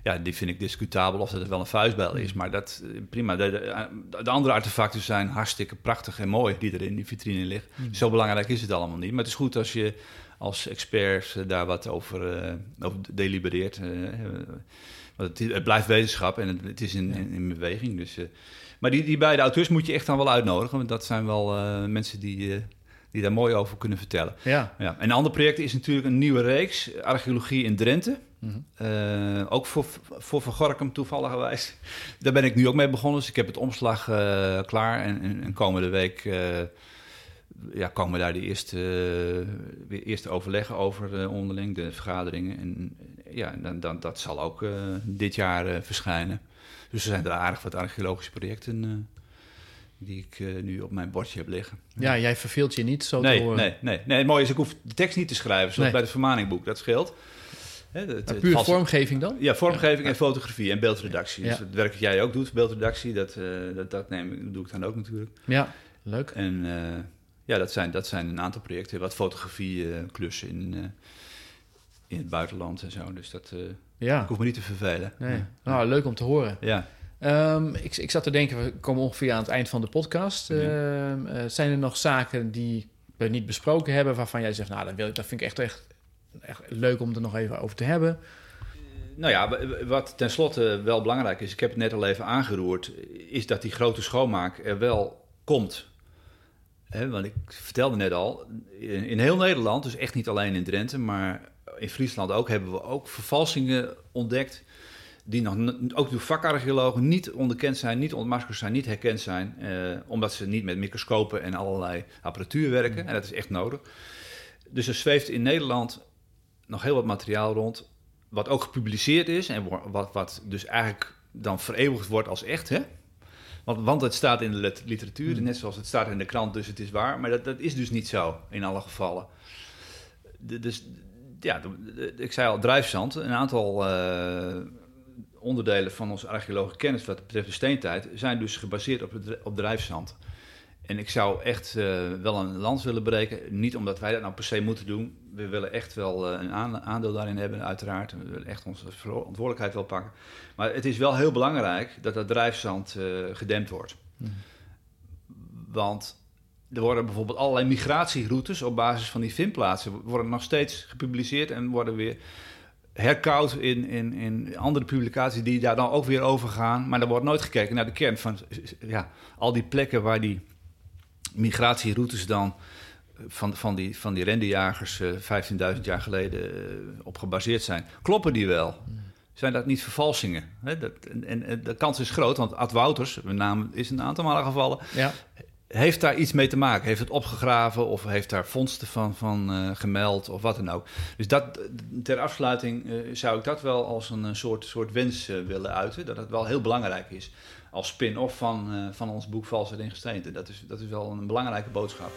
Ja, die vind ik discutabel of dat het wel een vuistbijl is. Maar dat, prima. De, de, de, andere artefacten zijn hartstikke prachtig en mooi die er in die vitrine liggen. Mm. Zo belangrijk is het allemaal niet. Maar het is goed als je als expert daar wat over, uh, over delibereert. Uh, want het, het, blijft wetenschap en het, het is in, in, in, beweging. Dus, uh, maar die, die beide auteurs moet je echt dan wel uitnodigen. Want dat zijn wel mensen die, die daar mooi over kunnen vertellen. Ja. Ja. En een ander project is natuurlijk een nieuwe reeks, Archeologie in Drenthe. Mm -hmm. ook voor, voor Van Gorkum toevalligerwijs. Daar ben ik nu ook mee begonnen. Dus ik heb het omslag klaar. En, en, en komende week ja, komen daar de eerste, eerste overleggen over onderling, de vergaderingen. En ja, dan, dan, dat zal ook uh, dit jaar verschijnen. Dus er zijn er aardig wat archeologische projecten die ik nu op mijn bordje heb liggen. Ja, jij verveelt je niet zo nee, horen. Nee, nee, nee. Het mooie is, ik hoef de tekst niet te schrijven, zoals nee. bij het vermaningboek. Dat scheelt. Hè, het, het, puur het vormgeving dan? Ja, vormgeving ja. en fotografie en beeldredactie. Dus het werk dat jij ook doet, beeldredactie, dat, dat, dat, neem, doe ik dan ook natuurlijk. Ja, leuk. En ja, dat zijn, dat zijn een aantal projecten. Wat fotografie uh, klussen in, in het buitenland en zo. Dus dat ja. ik hoef me niet te vervelen. Nee. Nou, leuk om te horen. Ja. Um, ik, ik zat te denken, we komen ongeveer aan het eind van de podcast. Ja. Uh, zijn er nog zaken die we niet besproken hebben... waarvan jij zegt, nou, dat, wil ik, dat vind ik echt, echt, echt leuk om er nog even over te hebben? Nou ja, wat tenslotte wel belangrijk is... ik heb het net al even aangeroerd... is dat die grote schoonmaak er wel komt... He, want ik vertelde net al, in, in, heel Nederland, dus echt niet alleen in Drenthe, maar in Friesland ook, hebben we ook vervalsingen ontdekt. Die nog, ook door vakarcheologen niet onderkend zijn, niet ontmaskerd zijn, niet herkend zijn. Eh, omdat ze niet met microscopen en allerlei apparatuur werken. Mm. En dat is echt nodig. Dus er zweeft in Nederland nog heel wat materiaal rond. Wat ook gepubliceerd is en wat, wat dus eigenlijk dan vereeuwigd wordt als echt. Hè? Want, want het staat in de literatuur, hmm. net zoals het staat in de krant, dus het is waar. Maar dat, dat is dus niet zo in alle gevallen. De, dus ja, de, de, ik zei al, drijfzand. Een aantal uh, onderdelen van onze archeologische kennis wat betreft de steentijd zijn dus gebaseerd op, het, op drijfzand. En ik zou echt uh, wel een lans willen breken. Niet omdat wij dat nou per se moeten doen. We willen echt wel uh, een aandeel daarin hebben, uiteraard. We willen echt onze verantwoordelijkheid wel pakken. Maar het is wel heel belangrijk dat dat drijfzand uh, gedempt wordt. Mm. Want er worden bijvoorbeeld allerlei migratieroutes op basis van die vindplaatsen... worden nog steeds gepubliceerd en worden weer herkoud in, in, in andere publicaties die daar dan ook weer over gaan. Maar er wordt nooit gekeken naar de kern van ja, al die plekken waar die migratieroutes dan van, van, die, van die uh, 15.000 jaar geleden uh, op gebaseerd zijn. Kloppen die wel? Zijn dat niet vervalsingen? Hè, dat, en, en, de kans is groot, want Ad Wouters, met name is een aantal malen gevallen, ja. heeft daar iets mee te maken. Heeft het opgegraven of heeft daar vondsten van, van uh, gemeld of wat dan ook. Dus dat, ter afsluiting zou ik dat wel als een soort, soort wens willen uiten. Dat het wel heel belangrijk is als spin-off van, uh, van ons boek Valsheid in Gesteente. Dat is, dat is wel een belangrijke boodschap.